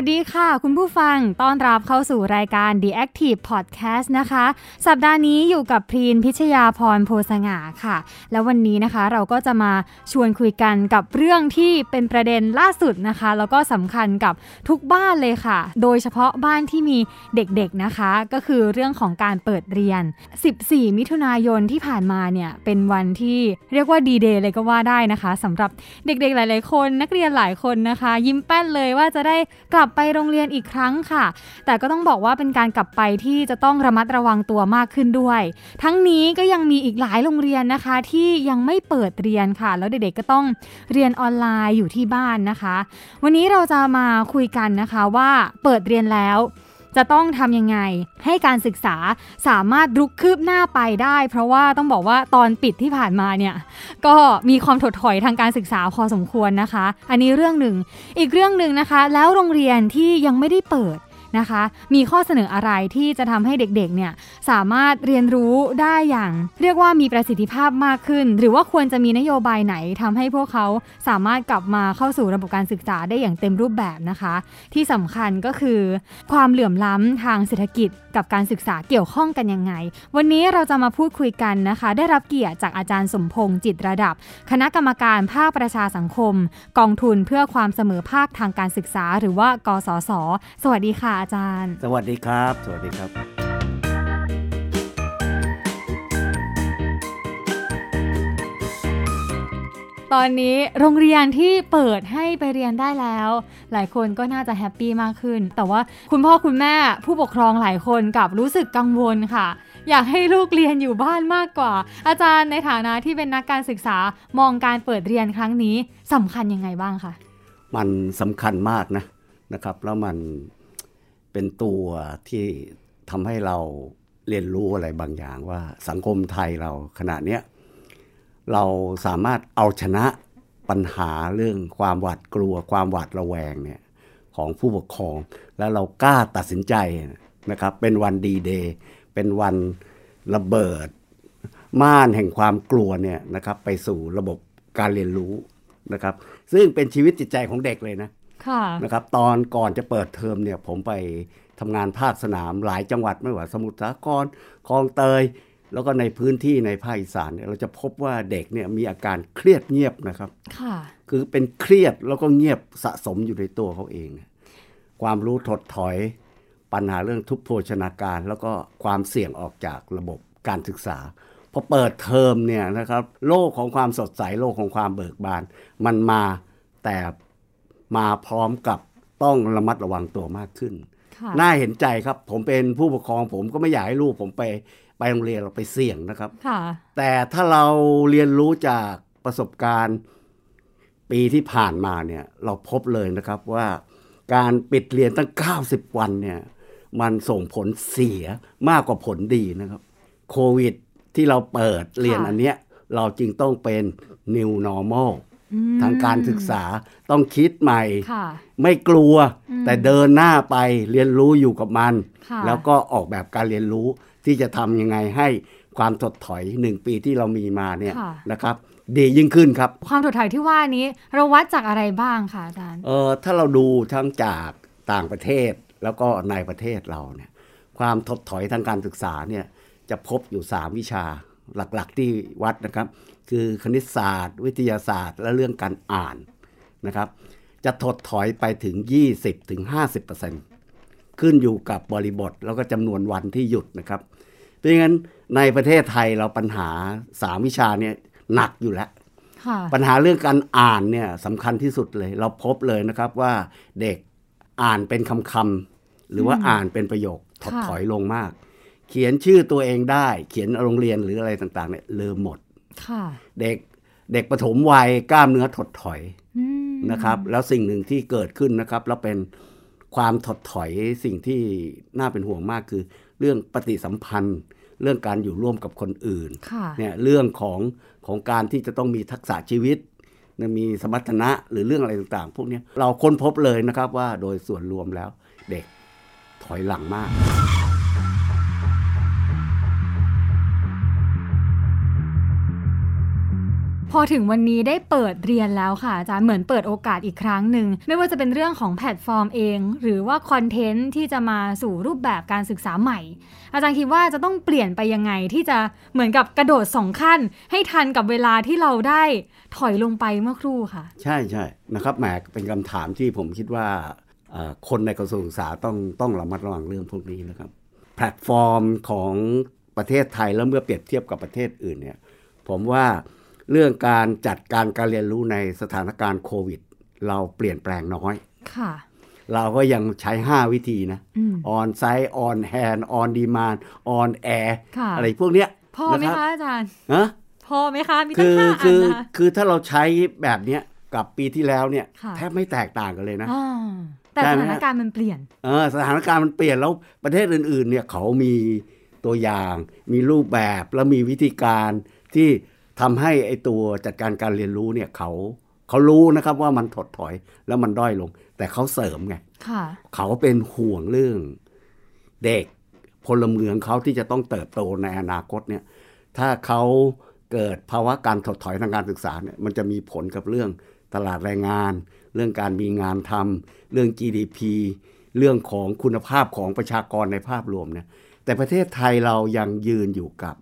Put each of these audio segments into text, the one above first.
วัสดีค่ะ คุณผู้ฟังต้อนรับเข้าสู่รายการ The Active Podcast นะคะ สัปดาห์นี้อยู่กับพรีนพิชยาพรโพสง่าค่ะ แล้ววันนี้นะคะเราก็จะมาชวนคุยกันกับเรื่องที่เป็นประเด็นล่าสุดนะคะ แล้วก็สำคัญกับทุกบ้านเลยค่ะ โดยเฉพาะบ้านที่มีเด็กๆนะคะ ก็คือเรื่องของการเปิดเรียน 14 มิถุนายนที่ผ่านมาเนี่ยเป็นวันที่เรียกว่าดีเดย์เลยก็ว่าได้นะคะสำหรับเด็กๆหลาย ๆ คน นักเรียนหลายคนนะคะ ยิ้มแป้นเลยว่าจะได้กลับไปโรงเรียนอีกครั้งค่ะ แต่ก็ต้องบอกว่าเป็นการกลับไปที่จะต้องระมัดระวังตัวมากขึ้นด้วย ทั้งนี้ก็ยังมีอีกหลายโรงเรียนนะคะ ที่ยังไม่เปิดเรียนค่ะ แล้วเด็กๆก็ต้องเรียนออนไลน์อยู่ที่บ้านนะคะ วันนี้เราจะมาคุยกันนะคะว่าเปิดเรียนแล้ว จะต้องทำยังไง ให้การศึกษาสามารถรุกคืบหน้าไปได้ เพราะว่าต้องบอกว่าตอนปิดที่ผ่านมาเนี่ยก็มีความถดถอยทางการศึกษาพอสมควรนะคะ อันนี้เรื่องหนึ่ง อีกเรื่องหนึ่งนะคะ แล้วโรงเรียนที่ยังไม่ได้เปิด นะคะ มีข้อเสนออะไรที่จะทำให้เด็กๆเนี่ยสามารถเรียนรู้ได้อย่าง เรียกว่ามีประสิทธิภาพมากขึ้น หรือว่าควรจะมีนโยบายไหนทำให้พวกเขาสามารถกลับมาเข้าสู่ระบบการศึกษาได้อย่างเต็มรูปแบบนะคะ ที่สำคัญก็คือ ความเหลื่อมล้ำทางเศรษฐกิจกับการศึกษาเกี่ยวข้องกันยังไง วันนี้เราจะมาพูดคุยกันนะคะ ได้รับเกียรติจากอาจารย์สมพงษ์จิตระดับ คณะกรรมการภาคประชาสังคม กองทุนเพื่อความเสมอภาคทางการศึกษา หรือว่ากสศสวัสดีค่ะอาจารย์ สวัสดีครับ สวัสดีครับตอนนี้โรงเรียนที่เปิดให้ไปเรียนได้แล้ว หลายคนก็น่าจะแฮปปี้มากขึ้น แต่ว่าคุณพ่อคุณแม่ผู้ปกครองหลายคนกลับรู้สึกกังวลค่ะ อยากให้ลูกเรียนอยู่บ้านมากกว่า อาจารย์ในฐานะที่เป็นนักการศึกษามองการเปิดเรียนครั้งนี้สำคัญยังไงบ้างคะมันสำคัญมากนะนะครับ แล้วมัน เป็นตัวที่ทำให้เราเรียนรู้อะไรบางอย่างว่าสังคมไทยเราขณะเนี้ยเราสามารถเอาชนะปัญหาเรื่องความหวาดกลัว ความหวาดระแวงเนี่ยของผู้ปกครอง แล้วเรากล้าตัดสินใจนะครับ เป็นวันดีเดย์เป็นวันระเบิด ม่านแห่งความกลัวเนี่ยนะครับ ไปสู่ระบบการเรียนรู้นะครับ ซึ่งเป็นชีวิตจิตใจของเด็กเลยนะค่ะ นะครับตอนก่อนจะเปิดเทอมเนี่ยผมไปทำงานภาคสนามหลายจังหวัดไม่ว่าสมุทรสาครคลองเตย แล้วก็ในพื้นที่ในภาคอีสานเนี่ยเราจะพบว่าเด็กเนี่ยมีอาการเครียดเงียบนะครับค่ะคือเป็นเครียดแล้วก็เงียบสะสมอยู่ในตัวเขาเอง ความรู้ถดถอย ปัญหาเรื่องทุพโภชนาการ แล้วก็ความเสี่ยงออกจากระบบการศึกษาพอเปิดเทอมเนี่ยนะครับโลกของความสดใสโลกของความเบิกบาน มันมาแต่ มาพร้อมกับต้องระมัดระวังตัวมากขึ้นค่ะน่าเห็นใจครับ ผมเป็นผู้ปกครอง ผมก็ไม่อยากให้ลูกผมไปไปโรงเรียนเราไปเสี่ยงนะครับค่ะแต่ถ้าเราเรียนรู้จากประสบการณ์ปีที่ผ่านมาเนี่ยเราพบเลยนะครับว่าการปิดเรียนตั้ง 90 วันเนี่ยมันส่งผลเสียมากกว่าผลดีนะครับ โควิดที่เราเปิดเรียนค่ะอันเนี้ยเราจึงต้องเป็น new normal อืม ทางการศึกษาต้องคิดใหม่ค่ะไม่กลัวอืมแต่เดินหน้าไปเรียนรู้อยู่กับมันค่ะแล้วก็ออกแบบการเรียนรู้ที่จะทำยังไงให้ความถดถอยหนึ่งปีที่เรามีมาเนี่ยค่ะนะครับ ดียิ่งขึ้นครับ ความถดถอยที่ว่านี้เราวัดจากอะไรบ้างคะอาจารย์เออถ้าเราดูทั้งจากต่างประเทศแล้วก็ในประเทศเราเนี่ยความถดถอยทางการศึกษาเนี่ยจะพบอยู่ 3 วิชา หลักๆที่วัดนะครับ คือคณิตศาสตร์ วิทยาศาสตร์ และเรื่องการอ่านนะครับ จะถดถอยไปถึง 20-50%ถึง50%ขึ้นอยู่กับบริบทแล้วก็จำนวนวันที่หยุดนะครับ เพราะงั้นในประเทศไทยเราปัญหา3วิชาเนี่ยหนักอยู่แล้วค่ะปัญหาเรื่องการอ่านเนี่ยสำคัญที่สุดเลย เราพบเลยนะครับว่าเด็กอ่านเป็นคำคำๆหรือว่าอืมอ่านเป็นประโยคถดค่ะถอยลงมาก เขียนชื่อตัวเองได้ เขียนโรงเรียนหรืออะไรต่างๆเนี่ยเริ่มหมดค่ะเด็กเด็กปฐมวัยกล้ามเนื้อถดถอยอืมนะครับ แล้วสิ่งหนึ่งที่เกิดขึ้นนะครับ แล้วเป็นความถดถอยสิ่งที่น่าเป็นห่วงมากคือ เรื่องปฏิสัมพันธ์ เรื่องการอยู่ร่วมกับคนอื่นค่ะเนี่ยเรื่องของของการที่จะต้องมีทักษะชีวิตนะมีสมรรถนะหรือเรื่องอะไรต่างๆ พวกเนี้ยเราค้นพบเลยนะครับว่าโดยส่วนรวมแล้วเด็กถอยหลังมาก พอถึงวันนี้ได้เปิดเรียนแล้วค่ะอาจารย์เหมือนเปิดโอกาสอีกครั้งหนึ่ง ไม่ว่าจะเป็นเรื่องของแพลตฟอร์มเอง หรือว่าคอนเทนต์ที่จะมาสู่รูปแบบการศึกษาใหม่ อาจารย์คิดว่าจะต้องเปลี่ยนไปยังไงที่จะเหมือนกับกระโดดสองขั้น ให้ทันกับเวลาที่เราได้ถอยลงไปเมื่อครู่ค่ะ ใช่ใช่นะครับแหมเป็นคำถามที่ผมคิดว่าคนในกระทรวงศึกษาต้องต้องระมัดระวังเรื่องพวกนี้นะครับ แพลตฟอร์มของประเทศไทยแล้วเมื่อเปรียบเทียบกับประเทศอื่นเนี่ยผมว่า เรื่องการจัดการการเรียนรู้ในสถานการณ์โควิด เราเปลี่ยนแปลงน้อยค่ะเราก็ยังใช้ 5 วิธีนะอืมอ on-site on-hand on-demand on-air ค่ะอะไรพวกเนี้ยพอไหมครับคะอาจารย์ฮะพอไหมคะมีตั้คืงอห้าอัคืนอนะคะคือถ้าเราใช้แบบเนี้ยกับปีที่แล้วเนี่ยค่ะแทบไม่แตกต่างกันเลยนะอ่าแต่ใช่สไหมถานการณ์มันเปลี่ยนเออสถานการณ์มันเปลี่ยนแล้วประเทศอื่น ๆ เนี่ยเขามีตัวอย่าง มีรูปแบบแล้วมีวิธีการที่ ทำให้ไอตัวจัดการการเรียนรู้เนี่ยเขาเขารู้นะครับว่ามันถดถอยแล้วมันด้อยลง แต่เขาเสริมไงค่ะเขาเป็นห่วงเรื่องเด็กพลเมืองเขาที่จะต้องเติบโตในอนาคตเนี่ย ถ้าเขาเกิดภาวะการถดถอยทางการศึกษาเนี่ยมันจะมีผลกับเรื่องตลาดแรงงาน เรื่องการมีงานทำเรื่อง GDP เรื่องของคุณภาพของประชากรในภาพรวมเนี่ยแต่ประเทศไทยเรายังยืนอยู่กับ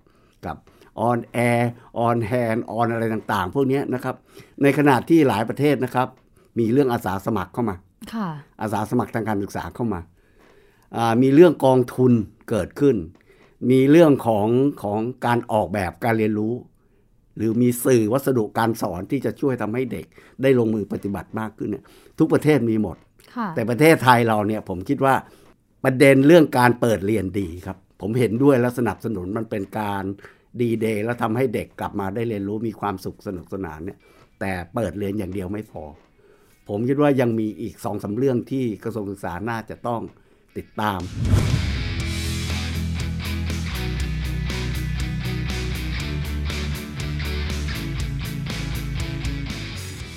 กับ on-air on-hand ออนอะไรต่างๆ พวกเนี้ยนะครับ ในขณะที่หลายประเทศนะครับ มีเรื่องอาสาสมัครเข้ามาค่ะอาสาสมัครทางการศึกษาเข้ามาอ่ามีเรื่องกองทุนเกิดขึ้น มีเรื่องของของการออกแบบการเรียนรู้ หรือมีสื่อวัสดุการสอนที่จะช่วยทำให้เด็กได้ลงมือปฏิบัติมากขึ้นเนี่ยทุกประเทศมีหมดค่ะแต่ประเทศไทยเราเนี่ยผมคิดว่าประเด็นเรื่องการเปิดเรียนดีครับ ผมเห็นด้วยและสนับสนุนมันเป็นการ ดีเดย์แล้วทำให้เด็กกลับมาได้เรียนรู้มีความสุขสนุกสนานเนี่ยแต่เปิดเรียนอย่างเดียวไม่พอ ผมคิดว่ายังมีอีกสองสาเรื่องที่กระทรวงศึกษาน่าจะต้องติดตาม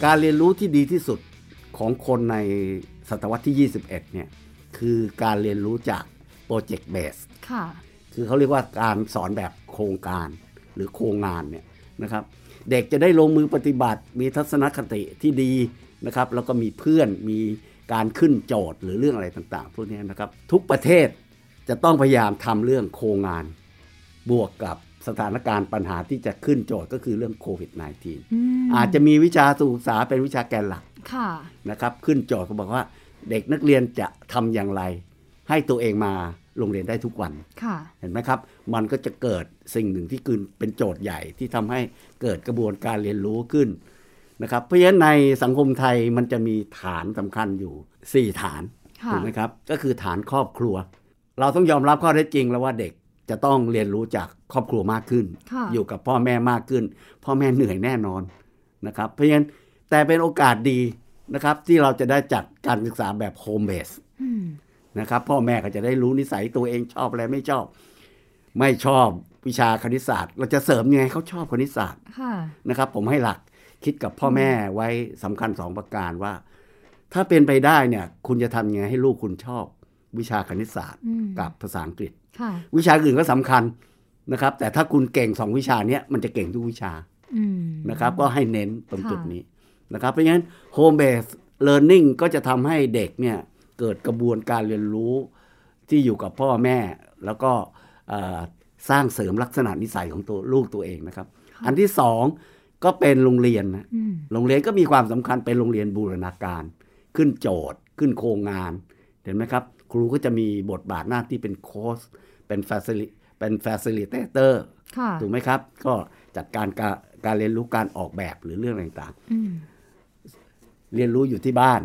การเรียนรู้ที่ดีที่สุดของคนในศตวรรษที่ 21 เนี่ยคือการเรียนรู้จากโปรเจกต์เบสค่ะคือเขาเรียกว่าการสอนแบบโครงการ หรือโครงงานเนี่ยนะครับ เด็กจะได้ลงมือปฏิบัติ มีทัศนคติที่ดีนะครับ แล้วก็มีเพื่อนมีการขึ้นโจทย์หรือเรื่องอะไรต่างๆพวกนี้นะครับ ทุกประเทศจะต้องพยายามทำเรื่องโครงงาน บวกกับสถานการณ์ปัญหาที่จะขึ้นโจทย์ก็คือเรื่องโควิด -19 อืมอาจจะมีวิชาศึกษาเป็นวิชาแกนหลักค่ะนะครับ ขึ้นโจทย์ก็บอกว่า เด็กนักเรียนจะทำอย่างไร ให้ตัวเองมา โรงเรียนได้ทุกวันค่ะเห็นไหมครับ มันก็จะเกิดสิ่งหนึ่งที่คือเป็นโจทย์ใหญ่ที่ทำให้เกิดกระบวนการเรียนรู้ขึ้นนะครับ เพราะฉะนั้นในสังคมไทยมันจะมีฐานสำคัญอยู่ 4 ฐานค่ะถูกไหมครับ ก็คือฐานครอบครัว เราต้องยอมรับข้อเท็จจริงแล้วว่าเด็กจะต้องเรียนรู้จากครอบครัวมากขึ้นค่ะอยู่กับพ่อแม่มากขึ้น พ่อแม่เหนื่อยแน่นอนนะครับ เพราะฉะนั้นแต่เป็นโอกาสดีนะครับที่เราจะได้จัดการศึกษาแบบโฮมเบสอืม นะครับพ่อแม่ก็จะได้รู้นิสัยตัวเองชอบอะไรไม่ชอบ ไม่ชอบวิชาคณิตศาสตร์ เราจะเสริมยังไงให้เขาชอบคณิตศาสตร์ค่ะนะครับ ผมให้หลักคิดกับพ่อแม่ไว้สำคัญสองประการว่า ถ้าเป็นไปได้เนี่ย คุณจะทำยังไงให้ลูกคุณชอบ วิชาคณิตศาสตร์อืมกับภาษาอังกฤษค่ะวิชาอื่นก็สำคัญนะครับ แต่ถ้าคุณเก่งสองวิชาเนี้ยมันจะเก่งทุกวิชาอืมนะครับ ก็ให้เน้นตรงค่ะจุดนี้นะครับ เพราะฉะนั้น home based learning ก็จะทำให้เด็กเนี่ย เกิดกระบวนการเรียนรู้ที่อยู่กับพ่อแม่ แล้วก็เอ่อสร้างเสริมลักษณะนิสัยของตัวลูกตัวเองนะครับ อันที่สองก็เป็นโรงเรียนนะอืมโรงเรียนก็มีความสำคัญเป็นโรงเรียนบูรณาการ ขึ้นโจทย์ ขึ้นโครงงาน เห็นไหมครับ ครูก็จะมีบทบาทหน้าที่เป็นโค้ชเป็น facil เป็น facilitator ค่ะถูกไหมครับ ก็จัดการการการเรียนรู้การออกแบบหรือเรื่องต่างอืมๆเรียนรู้อยู่ที่บ้าน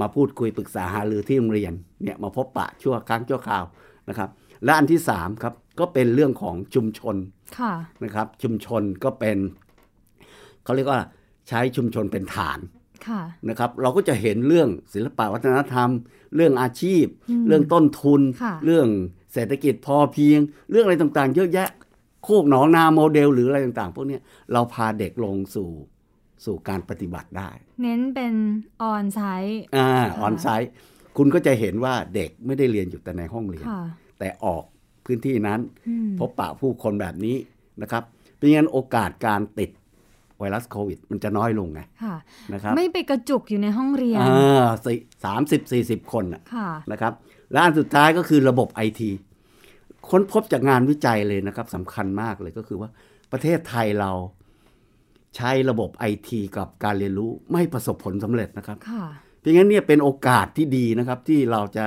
มาพูดคุยปรึกษาหารือที่โรงเรียนเนี่ยมาพบปะชั่วครั้งชั่วคราวนะครับ และอันที่สามครับก็เป็นเรื่องของชุมชนค่ะนะครับ ชุมชนก็เป็นเขาเรียกว่าใช้ชุมชนเป็นฐานค่ะนะครับ เราก็จะเห็นเรื่องศิลปะวัฒนธรรม เรื่องอาชีพอืมเรื่องต้นทุนค่ะเรื่องเศรษฐกิจพอเพียง เรื่องอะไรต่างๆ เยอะแยะโคกหนองนาโมเดล หรืออะไรต่างๆ พวกเนี้ยเราพาเด็กลงสู่ สู่การปฏิบัติได้ เน้นเป็นออนไซต์อ่าค่ะออนไซต์คุณก็จะเห็นว่าเด็กไม่ได้เรียนอยู่แต่ในห้องเรียนค่ะแต่ออกพื้นที่นั้นอืมพบปะผู้คนแบบนี้นะครับเพราะงั้นโอกาสการติดไวรัสโควิด มันจะน้อยลงไงค่ะนะครับไม่ไปกระจุกอยู่ในห้องเรียนอ่าสามสิบสี่สิบคนน่ะค่ะนะครับและอันสุดท้ายก็คือระบบไอทีค้นพบจากงานวิจัยเลยนะครับสำคัญมากเลยก็คือว่าประเทศไทยเรา ใช้ระบบไอทีกับการเรียนรู้ไม่ประสบผลสำเร็จนะครับค่ะเพราะงั้นเนี่ยเป็นโอกาสที่ดีนะครับที่เราจะ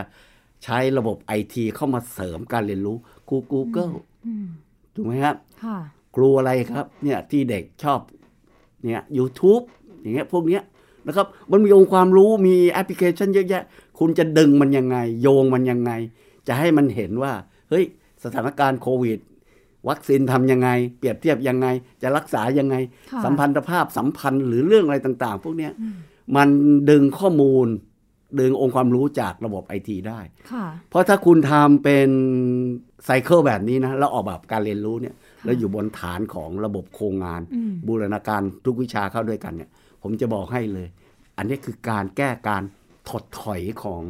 ใช้ระบบไอทีเข้ามาเสริมการเรียนรู้ Google อืมถูกไหมครับค่ะครูอะไรครับเนี่ยที่เด็กชอบเนี่ย YouTube อย่างเงี้ยพวกเนี้ยนะครับมันมีองค์ความรู้มีแอปพลิเคชันเยอะแยะ คุณจะดึงมันยังไง โยงมันยังไง จะให้มันเห็นว่า เฮ้ย สถานการณ์โควิด วัคซีนทำยังไง เปรียบเทียบยังไง จะรักษายังไงค่ะสัมพันธภาพสัมพันธ์หรือเรื่องอะไรต่างๆ พวกเนี้ยมันดึงข้อมูล ดึงองค์ความรู้จากระบบไอทีได้ค่ะเพราะถ้าคุณทำเป็นไซเคิลแบบนี้นะแล้วออกแบบการเรียนรู้เนี่ยแล้วอยู่บนฐานของระบบโครงงานอืมบูรณาการทุกวิชาเข้าด้วยกันเนี่ย ผมจะบอกให้เลย อันนี้คือการแก้การถดถอยของ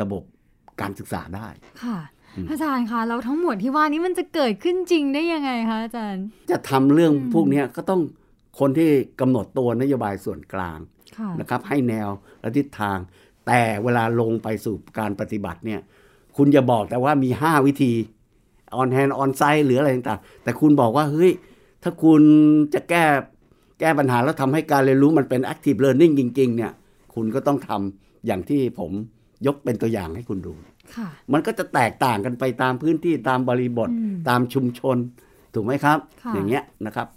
ระบบการศึกษาได้ค่ะ อาจารย์คะแล้วทั้งหมดที่ว่านี้มันจะเกิดขึ้นจริงได้ยังไงคะอาจารย์ จะทำเรื่องพวกเนี้ยก็ต้องคนที่กำหนดตัวนโยบายส่วนกลางค่ะนะครับ ให้แนวและทิศทาง แต่เวลาลงไปสู่การปฏิบัติเนี่ย คุณอย่าบอกแต่ว่ามี 5 วิธี on hand on site หรืออะไรต่างๆ แต่คุณบอกว่าเฮ้ยถ้าคุณจะแก้แก้ปัญหาแล้วทำให้การเรียนรู้มันเป็น active learning จริง ๆ เนี่ย คุณก็ต้องทำอย่างที่ผมยกเป็นตัวอย่างให้คุณดูค่ะ มันก็จะแตกต่างกันไปตามพื้นที่ตามบริบทอืมตามชุมชน ถูกไหมครับค่ะอย่างเงี้ยนะครับ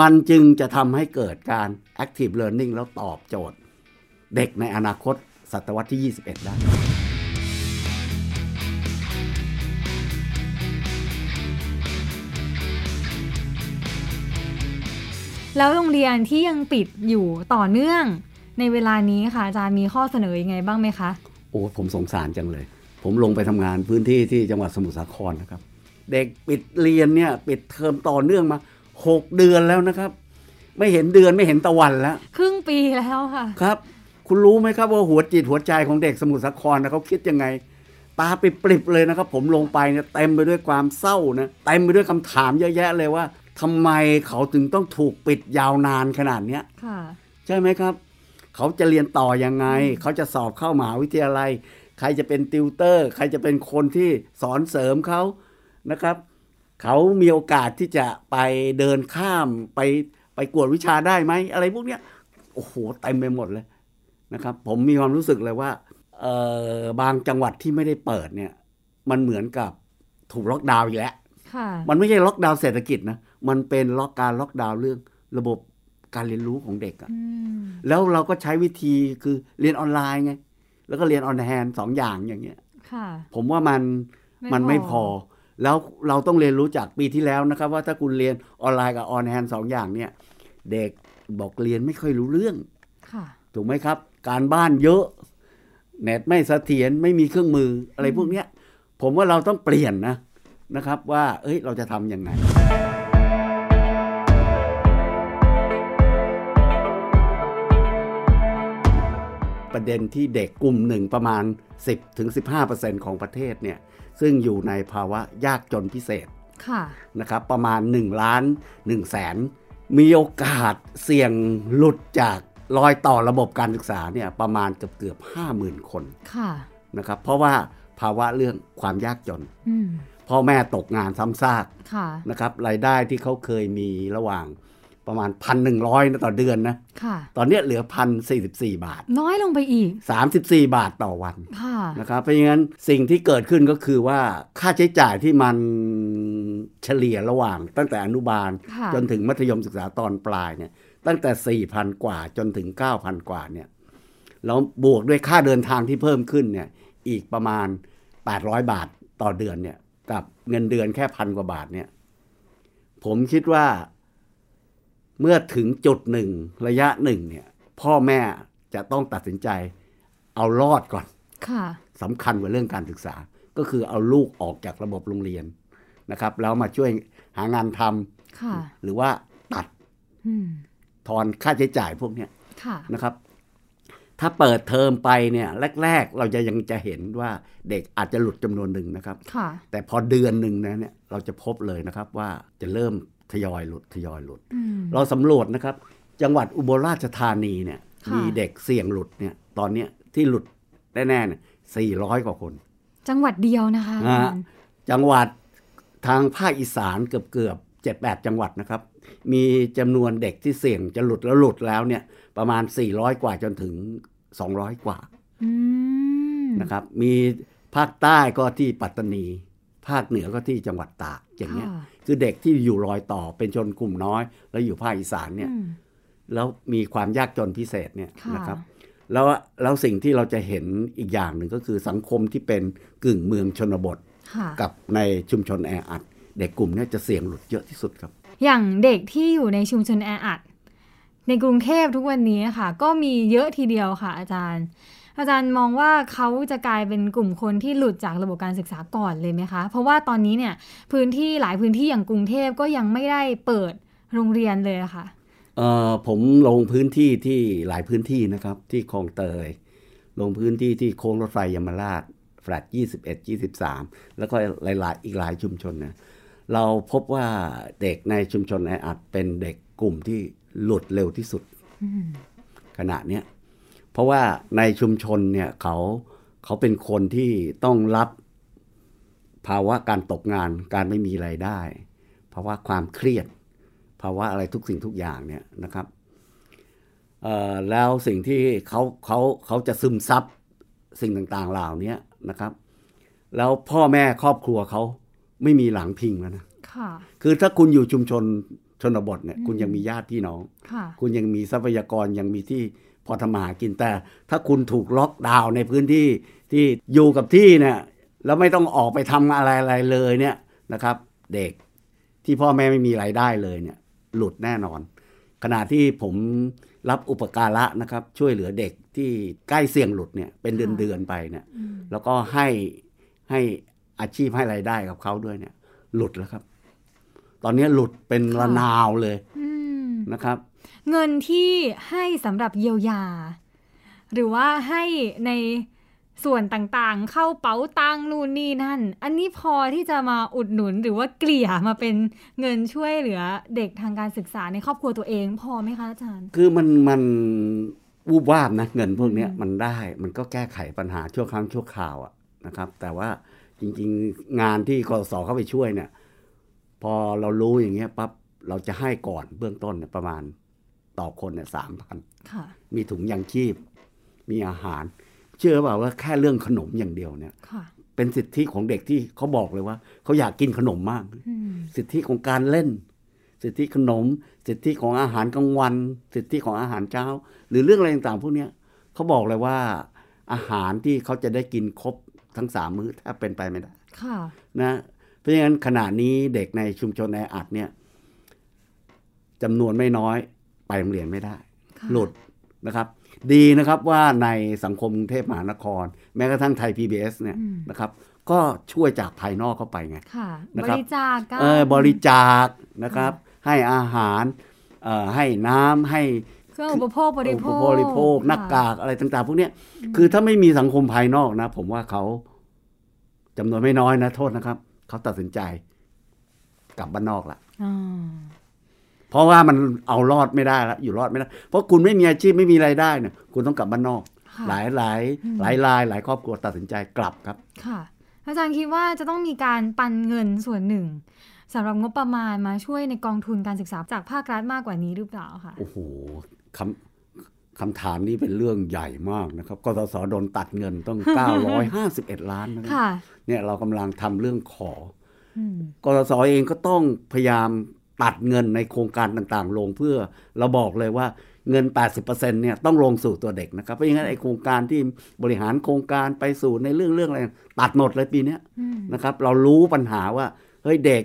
มันจึงจะทำให้เกิดการ active learning แล้วตอบโจทย์ เด็กในอนาคตศตวรรษที่ 21 ได้แล้วโรงเรียนที่ยังปิดอยู่ต่อเนื่องในเวลานี้ค่ะอาจารย์มีข้อเสนอยังไงบ้างไหมคะ โอ้ผมสงสารจังเลย ผมลงไปทำงานพื้นที่ที่จังหวัดสมุทรสาครนะครับ เด็กปิดเรียนเนี่ยปิดเทอมต่อเนื่องมา 6 เดือนแล้วนะครับ ไม่เห็นเดือนไม่เห็นตะวันแล้วครึ่งปีแล้วค่ะครับ คุณรู้ไหมครับว่าหัวจิตหัวใจของเด็กสมุทรสาครนะเขาคิดยังไงตาไปปริบๆเลยนะครับ ผมลงไปเนี่ยเต็มไปด้วยความเศร้านะเต็มไปด้วยคำถามเยอะแยะเลยว่าทำไมเขาถึงต้องถูกปิดยาวนานขนาดเนี้ยค่ะใช่ไหมครับ เขาจะเรียนต่อยังไง เขาจะสอบเข้ามหาวิทยาลัย ใครจะเป็นติวเตอร์ ใครจะเป็นคนที่สอนเสริมเขานะครับ เขามีโอกาสที่จะไปเดินข้ามไปไปกวดวิชาได้ไหมอะไรพวกเนี้ยโอ้โหเต็มไปหมดเลยนะครับ ผมมีความรู้สึกเลยว่าเออบางจังหวัดที่ไม่ได้เปิดเนี่ย มันเหมือนกับถูกล็อกดาวน์อีกแล้วค่ะมันไม่ใช่ล็อกดาวน์เศรษฐกิจนะมันเป็นล็อกการล็อกดาวน์เรื่องระบบการเรียนรู้ของเด็กอะอืมแล้วเราก็ใช้วิธีคือเรียนออนไลน์ไง แล้วก็เรียน on-hand สองอย่างอย่างเงี้ยค่ะผมว่ามันไม่มันไม่พพออแล้วเราต้องเรียนรู้จากปีที่แล้วนะครับ ว่าถ้าคุณเรียนออนไลน์กับออนแฮนสองอย่างเนี่ย เด็กบอกเรียนไม่ค่อยรู้เรื่องค่ะถูกไหมครับ การบ้านเยอะ เน็ตไม่เสถียรไม่มีเครื่องมืออะไรพวกเนี้ย ผมว่าเราต้องเปลี่ยนนะนะครับ ว่า เอ้ยเราจะทำยังไง ประเด็นที่เด็กกลุ่มหนึ่งประมาณ 10-15%ของประเทศเนี่ยซึ่งอยู่ในภาวะยากจนพิเศษค่ะนะครับประมาณ 1 ล้าน1แสนมีโอกาสเสี่ยงหลุดจากรอยต่อระบบการศึกษาเนี่ยประมาณเกือบเกือบห้าหมื่นคนค่ะนะครับเพราะว่าภาวะเรื่องความยากจนอืมพ่อแม่ตกงานซ้ำซากค่ะนะครับรายได้ที่เขาเคยมีระหว่าง ประมาณพันหนึ่งร้อยนะต่อเดือนนะค่ะตอนเนี้ยเหลือพันสี่สิบสี่บาท น้อยลงไปอีก34บาทต่อวันค่ะนะครับ เพราะงั้นสิ่งที่เกิดขึ้นก็คือว่าค่าใช้จ่ายที่มันเฉลี่ยระหว่างตั้งแต่อนุบาลค่ะจนถึงมัธยมศึกษาตอนปลายเนี่ย ตั้งแต่4,000กว่าจนถึง9,000กว่าเนี่ยแล้วบวกด้วยค่าเดินทางที่เพิ่มขึ้นเนี่ย อีกประมาณ800บาทต่อเดือนเนี่ย กับเงินเดือนแค่พันกว่าบาทเนี่ย ผมคิดว่า เมื่อถึงจุดหนึ่งระยะหนึ่งเนี่ย พ่อแม่จะต้องตัดสินใจเอารอดก่อนค่ะสำคัญกว่าเรื่องการศึกษา ก็คือเอาลูกออกจากระบบโรงเรียนนะครับ แล้วมาช่วยหางานทำค่ะหรือว่าตัดอืมทอนค่าใช้จ่ายพวกเนี้ยค่ะนะครับ ถ้าเปิดเทอมไปเนี่ย แรก ๆ เราจะยังจะเห็นว่าเด็กอาจจะหลุดจำนวนหนึ่งนะครับค่ะแต่พอเดือนหนึ่งนะเนี่ยเราจะพบเลยนะครับว่าจะเริ่ม ทยอยหลุดทยอยหลุดอืมเราสำรวจนะครับ จังหวัดอุบลราชธานีเนี่ยค่ะมีเด็กเสี่ยงหลุดเนี่ย ตอนเนี้ยที่หลุดแน่ๆเนี่ย400กว่าคน จังหวัดเดียวนะคะนะฮะจังหวัดทางภาคอีสานเกือบเกือบเจ็ดแปดจังหวัดนะครับ มีจำนวนเด็กที่เสี่ยงจะหลุดแล้วหลุดแล้วเนี่ย ประมาณ400กว่าจนถึง200กว่าอืมนะครับ มีภาคใต้ก็ที่ปัตตานี ภาคเหนือก็ที่จังหวัดตากอย่างเงี้ยค่ะคือเด็กที่อยู่รอยต่อเป็นชนกลุ่มน้อย แล้วอยู่ภาคอีสานเนี่ยอืมแล้วมีความยากจนพิเศษเนี่ยค่ะนะครับแล้วแล้วสิ่งที่เราจะเห็นอีกอย่างหนึ่งก็คือสังคมที่เป็นกึ่งเมืองชนบทค่ะกับในชุมชนแออัด เด็กกลุ่มเนี้จะเสี่ยงหลุดเยอะที่สุดครับ อย่างเด็กที่อยู่ในชุมชนแออัด ในกรุงเทพทุกวันนี้ค่ะ ก็มีเยอะทีเดียวค่ะอาจารย์ อาจารย์มองว่าเขาจะกลายเป็นกลุ่มคนที่หลุดจากระบบการศึกษาก่อนเลยไหมคะ เพราะว่าตอนนี้เนี่ยพื้นที่หลายพื้นที่อย่างกรุงเทพก็ยังไม่ได้เปิดโรงเรียนเลยอะค่ะเอ่อผมลงพื้นที่ที่หลายพื้นที่นะครับ ที่คลองเตย ลงพื้นที่ที่โค้งรถไฟยมราชแฟลต21 23 แล้วก็หลายๆ อีกหลายชุมชนนะเราพบว่าเด็กในชุมชนแออัดเป็นเด็กกลุ่มที่หลุดเร็วที่สุดขณะเนี้ย เพราะว่าในชุมชนเนี่ยเขาเขาเป็นคนที่ต้องรับภาวะการตกงานการไม่มีไรายได้ ภาวะความเครียด ภาวะอะไรทุกสิ่งทุกอย่างเนี่ยนะครับเอ่อแล้วสิ่งที่เขาเขาเขาจะซึมซับสิ่งต่างๆเหล่านี้นะครับ แล้วพ่อแม่ครอบครัวเขาไม่มีหลังพิงแล้วนะค่ะ คือถ้าคุณอยู่ชุมชนชนบทเนี่ย คุณยังมีญาติพี่น้องค่ะคุณยังมีทรัพยากรยังมีที่ พอทำมาหากินแต่ ถ้าคุณถูกล็อกดาวน์ในพื้นที่ที่อยู่กับที่เนี่ยแล้วไม่ต้องออกไปทำอะไรอะไรเลยเนี่ยนะครับ เด็กที่พ่อแม่ไม่มีรายได้เลยเนี่ย หลุดแน่นอน ขณะที่ผมรับอุปการะนะครับ ช่วยเหลือเด็กที่ใกล้เสี่ยงหลุดเนี่ยเป็นเดือนเดือนๆไปเนี่ย แล้วก็ให้ให้อาชีพให้รายได้กับเขาด้วยเนี่ย หลุดแล้วครับ ตอนนี้หลุดเป็นระนาวเลยอืมนะครับ เงินที่ให้สำหรับเยียวยา หรือว่าให้ในส่วนต่างๆ เข้าเป๋าตังนู่นนี่นั่น อันนี้พอที่จะมาอุดหนุนหรือว่าเกลี่ยมาเป็นเงินช่วยเหลือเด็กทางการศึกษาในครอบครัวตัวเองพอไหมคะอาจารย์ คือมันมันวูบวาบนะเงินพวกนี้มันได้มันก็แก้ไขปัญหาชั่วครั้งชั่วคราวอะนะครับ แต่ว่าจริงๆงานที่กสเข้าไปช่วยเนี่ย พอเรารู้อย่างเงี้ยปั๊บเราจะให้ก่อนเบื้องต้นประมาณ ต่อคนเนี่ยสามพันค่ะมีถุงยางชีพ มีอาหาร เชื่อเปล่าว่าแค่เรื่องขนมอย่างเดียวเนี่ยค่ะเป็นสิทธิของเด็กที่เขาบอกเลยว่าเขาอยากกินขนมมากอืมสิทธิของการเล่น สิทธิขนม สิทธิของอาหารกลางวัน สิทธิของอาหารเช้า หรือเรื่องอะไรต่างๆพวกเนี้ยเขาบอกเลยว่า อาหารที่เขาจะได้กินครบทั้งสามมื้อถ้าเป็นไปไม่ได้ค่ะนะเพราะฉะนั้นขณะนี้เด็กในชุมชนแออัดเนี่ยจำนวนไม่น้อย ไปโรงเรียนไม่ได้ค่ะหลุดนะครับ ดีนะครับว่าในสังคมกรุงเทพมหานคร แม้กระทั่งไทย PBS เนี่ยนะครับ ก็ช่วยจากภายนอกเข้าไปไงค่ะนะบครับริจาคกันเออบริจาคนะครับ ให้อาหารเอ่อให้น้ำให้เครื่องอุปโภคบริโภคบริโภคหน้ากากอะไรต่าง ๆ พวกเนี้ยคือถ้าไม่มีสังคมภายนอกนะ ผมว่าเขาจำนวนไม่น้อยนะ โทษนะครับ เขาตัดสินใจ กลับบ้านนอกละอ่า เพราะว่ามันเอารอดไม่ได้ละอยู่รอดไม่ได้เพราะคุณไม่มีอาชีพไม่มีรายได้เนี่ยคุณต้องกลับบ้านนอกค่ะหลายหลายหลายราย หลายครอบครัวตัดสินใจกลับครับค่ะ อาจารย์คิดว่าจะต้องมีการปันเงินส่วนหนึ่งสำหรับงบประมาณมาช่วยในกองทุนการศึกษาจากภาครัฐมากกว่านี้หรือเปล่าคะโอ้โหคำคำถามนี้เป็นเรื่องใหญ่มากนะครับกสศโดนตัดเงินต้อง 951 ล้านนะครับค่ะเนี่ยเรากำลังทำเรื่องขออืมกสศเองก็ต้องพยายาม ตัดเงินในโครงการต่างๆ ลงเพื่อเราบอกเลยว่าเงิน 80%เนี่ยต้องลงสู่ตัวเด็กนะครับ เพราะงั้นไอโครงการที่บริหารโครงการไปสู่ในเรื่องเรื่องอะไรตัดหมดเลยปีเนี้ยอืมนะครับ เรารู้ปัญหาว่าเฮ้ยเด็ก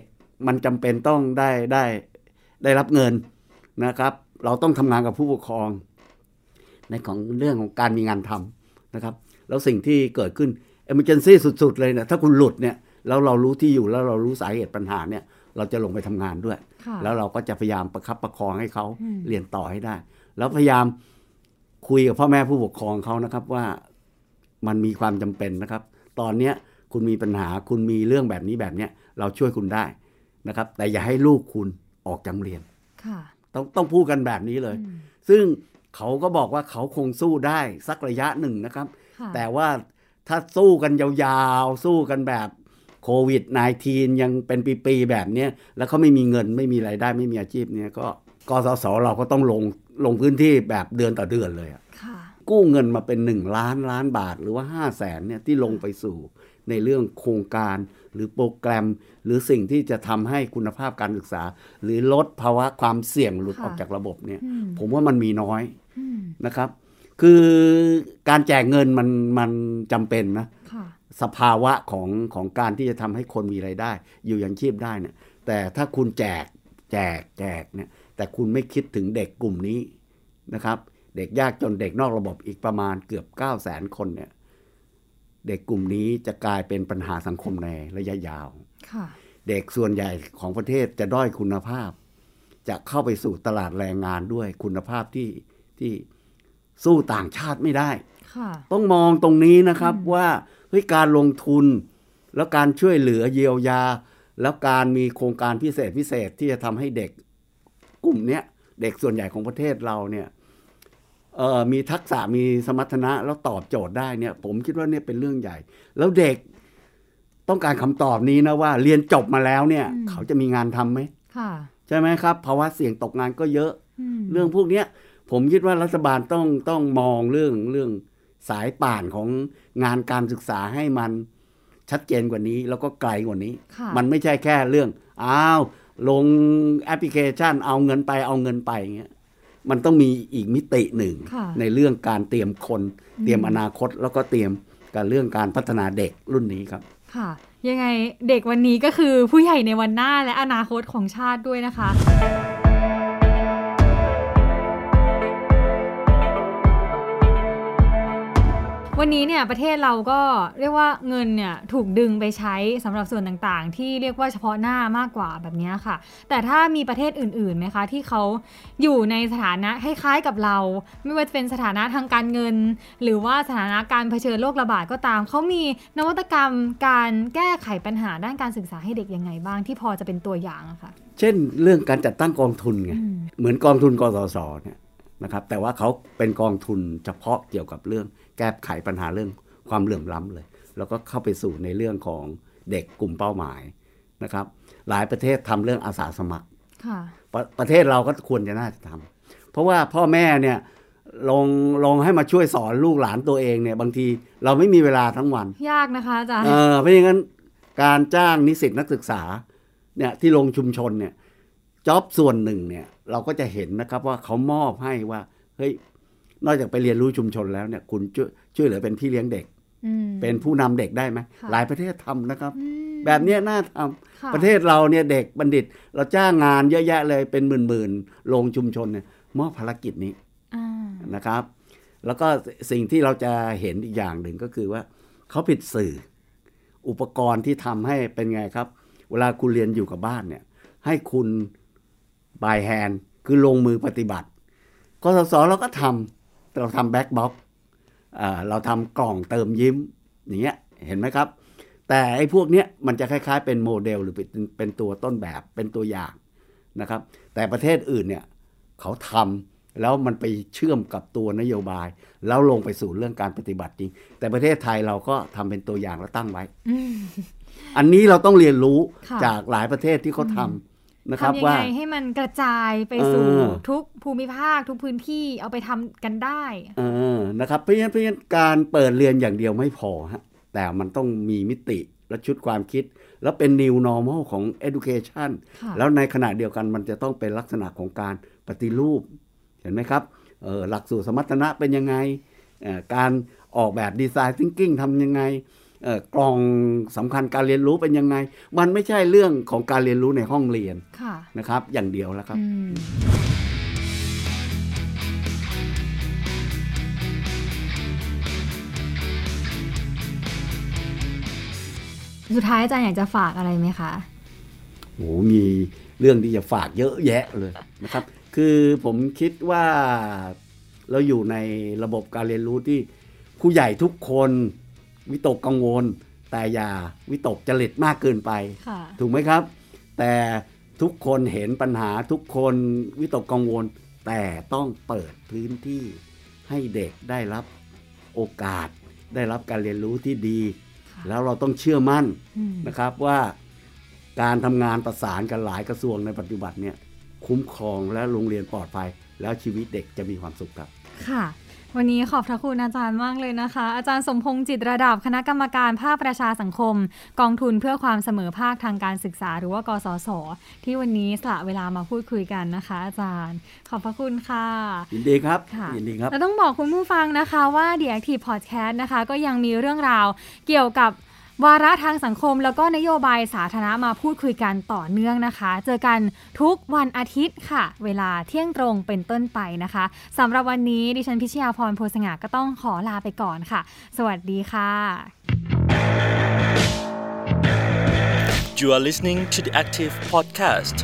มันจำเป็นต้องได้ได้ได้รับเงินนะครับ เราต้องทำงานกับผู้ปกครอง ในของเรื่องของการมีงานทำนะครับ แล้วสิ่งที่เกิดขึ้น emergency สุด ๆ เลยเนี่ยถ้าคุณหลุดเนี่ยแล้วเรารู้ที่อยู่แล้วเรารู้สาเหตุปัญหาเนี่ย เราจะลงไปทำงานด้วยค่ะแล้วเราก็จะพยายามประคับประคองให้เขาอืมเรียนต่อให้ได้ แล้วพยายามคุยกับพ่อแม่ผู้ปกครองเขานะครับว่ามันมีความจำเป็นนะครับ ตอนเนี้ยคุณมีปัญหาคุณมีเรื่องแบบนี้แบบเนี้ยเราช่วยคุณได้นะครับ แต่อย่าให้ลูกคุณออกจากโรงเรียนค่ะต้องต้องพูดกันแบบนี้เลยอืมซึ่งเขาก็บอกว่าเขาคงสู้ได้สักระยะหนึ่งนะครับค่ะแต่ว่าถ้าสู้กันยาวๆ สู้กันแบบ โควิด -19 ยังเป็นปีๆแบบเนี้ยแล้วเขาไม่มีเงินไม่มีไรายได้ไม่มีอาชีพเนี่ยก็กสศเราก็ต้องลงลงพื้นที่แบบเดือนต่อเดือนเลยอะค่ะกู้เงินมาเป็น 1 ล้านล้านบาทหรือว่า 5 0 0แสนเนี่ยที่ลงไปสู่ในเรื่องโครงการหรือโปรแกรม หรือสิ่งที่จะทำให้คุณภาพการศึกษา หรือลดภาวะความเสี่ยงหลุดค่ะออกจากระบบเนี่ยอืมผมว่ามันมีน้อยอืมนะครับ คือการแจกเงินมันมันจำเป็นนะค่ะ สภาวะของของการที่จะทำให้คนมีไรายได้ อยู่อย่างชีพได้เนี่ยแต่ถ้าคุณแจกแจกแจกเนี่ยแต่คุณไม่คิดถึงเด็กกลุ่มนี้นะครับ เด็กยากจนเด็กนอกระบบอีกประมาณเกือบ 9 0 0 0 0 0คนเนี่ยเด็กกลุ่มนี้จะกลายเป็นปัญหาสังคมในระยะยาวค่ะเด็กส่วนใหญ่ของประเทศจะด้อยคุณภาพ จะเข้าไปสู่ตลาดแรงงานด้วยคุณภาพที่ที่สู้ต่างชาติไม่ได้ค่ะต้องมองตรงนี้นะครับว่า เฮ้ยการลงทุน แล้วการช่วยเหลือเยียวยา แล้วการมีโครงการพิเศษพิเศษที่จะทำให้เด็กกลุ่มเนี้ยเด็กส่วนใหญ่ของประเทศเราเนี่ยเอ่อมีทักษะมีสมรรถนะแล้วตอบโจทย์ได้เนี่ยผมคิดว่าเนี่ยเป็นเรื่องใหญ่ แล้วเด็กต้องการคำตอบนี้นะว่า เรียนจบมาแล้วเนี่ยอืมเขาจะมีงานทำไหมค่ะใช่ไหมครับภาวะเสี่ยงตกงานก็เยอะมเรื่องพวกเนี้ยผมคิดว่ารัฐบาลต้องต้องมองเรื่องเรื่อง สายป่านของงานการศึกษาให้มันชัดเจนกว่านี้แล้วก็ไกลกว่านี้ค่ะมันไม่ใช่แค่เรื่องอ้าวลงแอปพลิเคชันเอาเงินไปเอาเงินไปอย่างเงี้ยมันต้องมีอีกมิติหนึ่งค่ะในเรื่องการเตรียมคน เตรียมอนาคตแล้วก็เตรียมการเรื่องการพัฒนาเด็กรุ่นนี้ครับ ค่ะ ยังไงเด็กวันนี้ก็คือผู้ใหญ่ในวันหน้าและอนาคตของชาติด้วยนะคะ วันนี้เนี่ยประเทศเราก็เรียกว่าเงินเนี่ยถูกดึงไปใช้สำหรับส่วนต่างๆ ที่เรียกว่าเฉพาะหน้ามากกว่าแบบเนี้ยค่ะ แต่ถ้ามีประเทศอื่นๆไหมคะที่เขาอยู่ในสถานะคล้ายๆกับเรา ไม่ว่าจะเป็นสถานะทางการเงิน หรือว่าสถานะการเผชิญโรคระบาดก็ตามเขามีนวัตกรรมการแก้ไขปัญหาด้านการศึกษาให้เด็กยังไงบ้างที่พอจะเป็นตัวอย่างอะค่ะ เช่น เรื่องการจัดตั้งกองทุนไงอืมเหมือนกองทุนกสศเนี่ย นะครับแต่ว่าเขาเป็นกองทุนเฉพาะเกี่ยวกับเรื่องแก้ไขปัญหาเรื่องความเหลื่อมล้ำเลย แล้วก็เข้าไปสู่ในเรื่องของเด็กกลุ่มเป้าหมายนะครับ หลายประเทศทำเรื่องอาสาสมัครค่ะประประเทศเราก็ควรจะน่าจะทำเพราะว่าพ่อแม่เนี่ยลงลงให้มาช่วยสอนลูกหลานตัวเองเนี่ยบางทีเราไม่มีเวลาทั้งวัน ยากนะคะอาจารย์เออเพราะอย่างนั้นการจ้างนิสิตนักศึกษาเนี่ยที่ลงชุมชนเนี่ย จ็อบส่วนหนึ่งเนี่ยเราก็จะเห็นนะครับว่าเขามอบให้ว่าเฮ้ยนอกจากไปเรียนรู้ชุมชนแล้วเนี่ย คุณช่วยช่วยเหลือเป็นพี่เลี้ยงเด็กอืมเป็นผู้นำเด็กได้ไหมค่ะหลายประเทศทำนะครับอืมแบบเนี้ยน่าทำค่ะประเทศเราเนี่ยเด็กบัณฑิต เราจ้างงานเยอะแยะเลยเป็นหมื่นๆลงชุมชนเนี่ยมอบภารกิจนี้อ่านะครับ แล้วก็สิ่งที่เราจะเห็นอีกอย่างหนึ่งก็คือว่าเขาผิดสื่อ อุปกรณ์ที่ทำให้เป็นไงครับ เวลาคุณเรียนอยู่กับบ้านเนี่ย ให้คุณ บายแฮนด์คือลงมือปฏิบัติกสศเราก็ทำเราทำ black box เราทำกล่องเติมยิ้มอย่างเงี้ยเห็นไหมครับ แต่ไอ้พวกเนี้ยมันจะคล้ายๆเป็นโมเดลหรือเป็นเป็นตัวต้นแบบเป็นตัวอย่างนะครับ แต่ประเทศอื่นเนี่ยเขาทำแล้วมันไปเชื่อมกับตัวนโยบาย แล้วลงไปสู่เรื่องการปฏิบัติจริง แต่ประเทศไทยเราก็ทำเป็นตัวอย่างแล้วตั้งไว้อืมอันนี้เราต้องเรียนรู้ค่ะจากหลายประเทศที่เขาทำ นะครับทำยังว่าไงให้มันกระจายไปสู่เออทุกภูมิภาคทุกพื้นที่เอาไปทำกันได้เออนะครับเพราะฉะนั้นเพราะฉะนั้นการเปิดเรียนอย่างเดียวไม่พอฮะแต่มันต้องมีมิติและชุดความคิด แล้วเป็น new normal ของ education ค่ะแล้วในขณะเดียวกันมันจะต้องเป็นลักษณะของการปฏิรูป เห็นไหมครับเออหลักสูตรสมรรถนะเป็นยังไงเอ่อการออกแบบดีไซน์ thinking ทำยังไงเอ่อ กล่องสำคัญการเรียนรู้เป็นยังไง มันไม่ใช่เรื่องของการเรียนรู้ในห้องเรียนค่ะนะครับ อย่างเดียวแล้วครับอืมสุดท้ายอาจารย์อยากจะฝากอะไรไหมคะโอ้โหมีเรื่องที่จะฝากเยอะแยะเลยนะครับ คือผมคิดว่าเราอยู่ในระบบการเรียนรู้ที่ผู้ใหญ่ทุกคน วิตกกังวล แต่อย่าวิตกจริตมากเกินไปค่ะถูกไหมครับ แต่ทุกคนเห็นปัญหาทุกคนวิตกกังวล แต่ต้องเปิดพื้นที่ให้เด็กได้รับโอกาส ได้รับการเรียนรู้ที่ดี แล้วเราต้องเชื่อมั่นอืมนะครับว่าการทำงานประสานกันหลายกระทรวงในปัจจุบันเนี่ยคุ้มครองและโรงเรียนปลอดภัย แล้วชีวิตเด็กจะมีความสุขครับ ค่ะ วันนี้ขอบพระคุณอาจารย์มากเลยนะคะ อาจารย์สมพงษ์จิตระดับคณะกรรมการภาคประชาสังคม กองทุนเพื่อความเสมอภาคทางการศึกษา หรือว่ากสศที่วันนี้สละเวลามาพูดคุยกันนะคะ อาจารย์ ขอบพระคุณค่ะยินดีครับค่ะยินดีครับแล้วต้องบอกคุณผู้ฟังนะคะว่า The Active Podcast นะคะ ก็ยังมีเรื่องราวเกี่ยวกับ วาระทางสังคมแล้วก็นโยบายสาธารณะมาพูดคุยกันต่อเนื่องนะคะ เจอกันทุกวันอาทิตย์ค่ะ เวลาเที่ยงตรงเป็นต้นไปนะคะสำหรับวันนี้ดิฉันพิชยาพรโพสงาก็ต้องขอลาไปก่อนค่ะ สวัสดีค่ะ You are listening to the Active Podcast.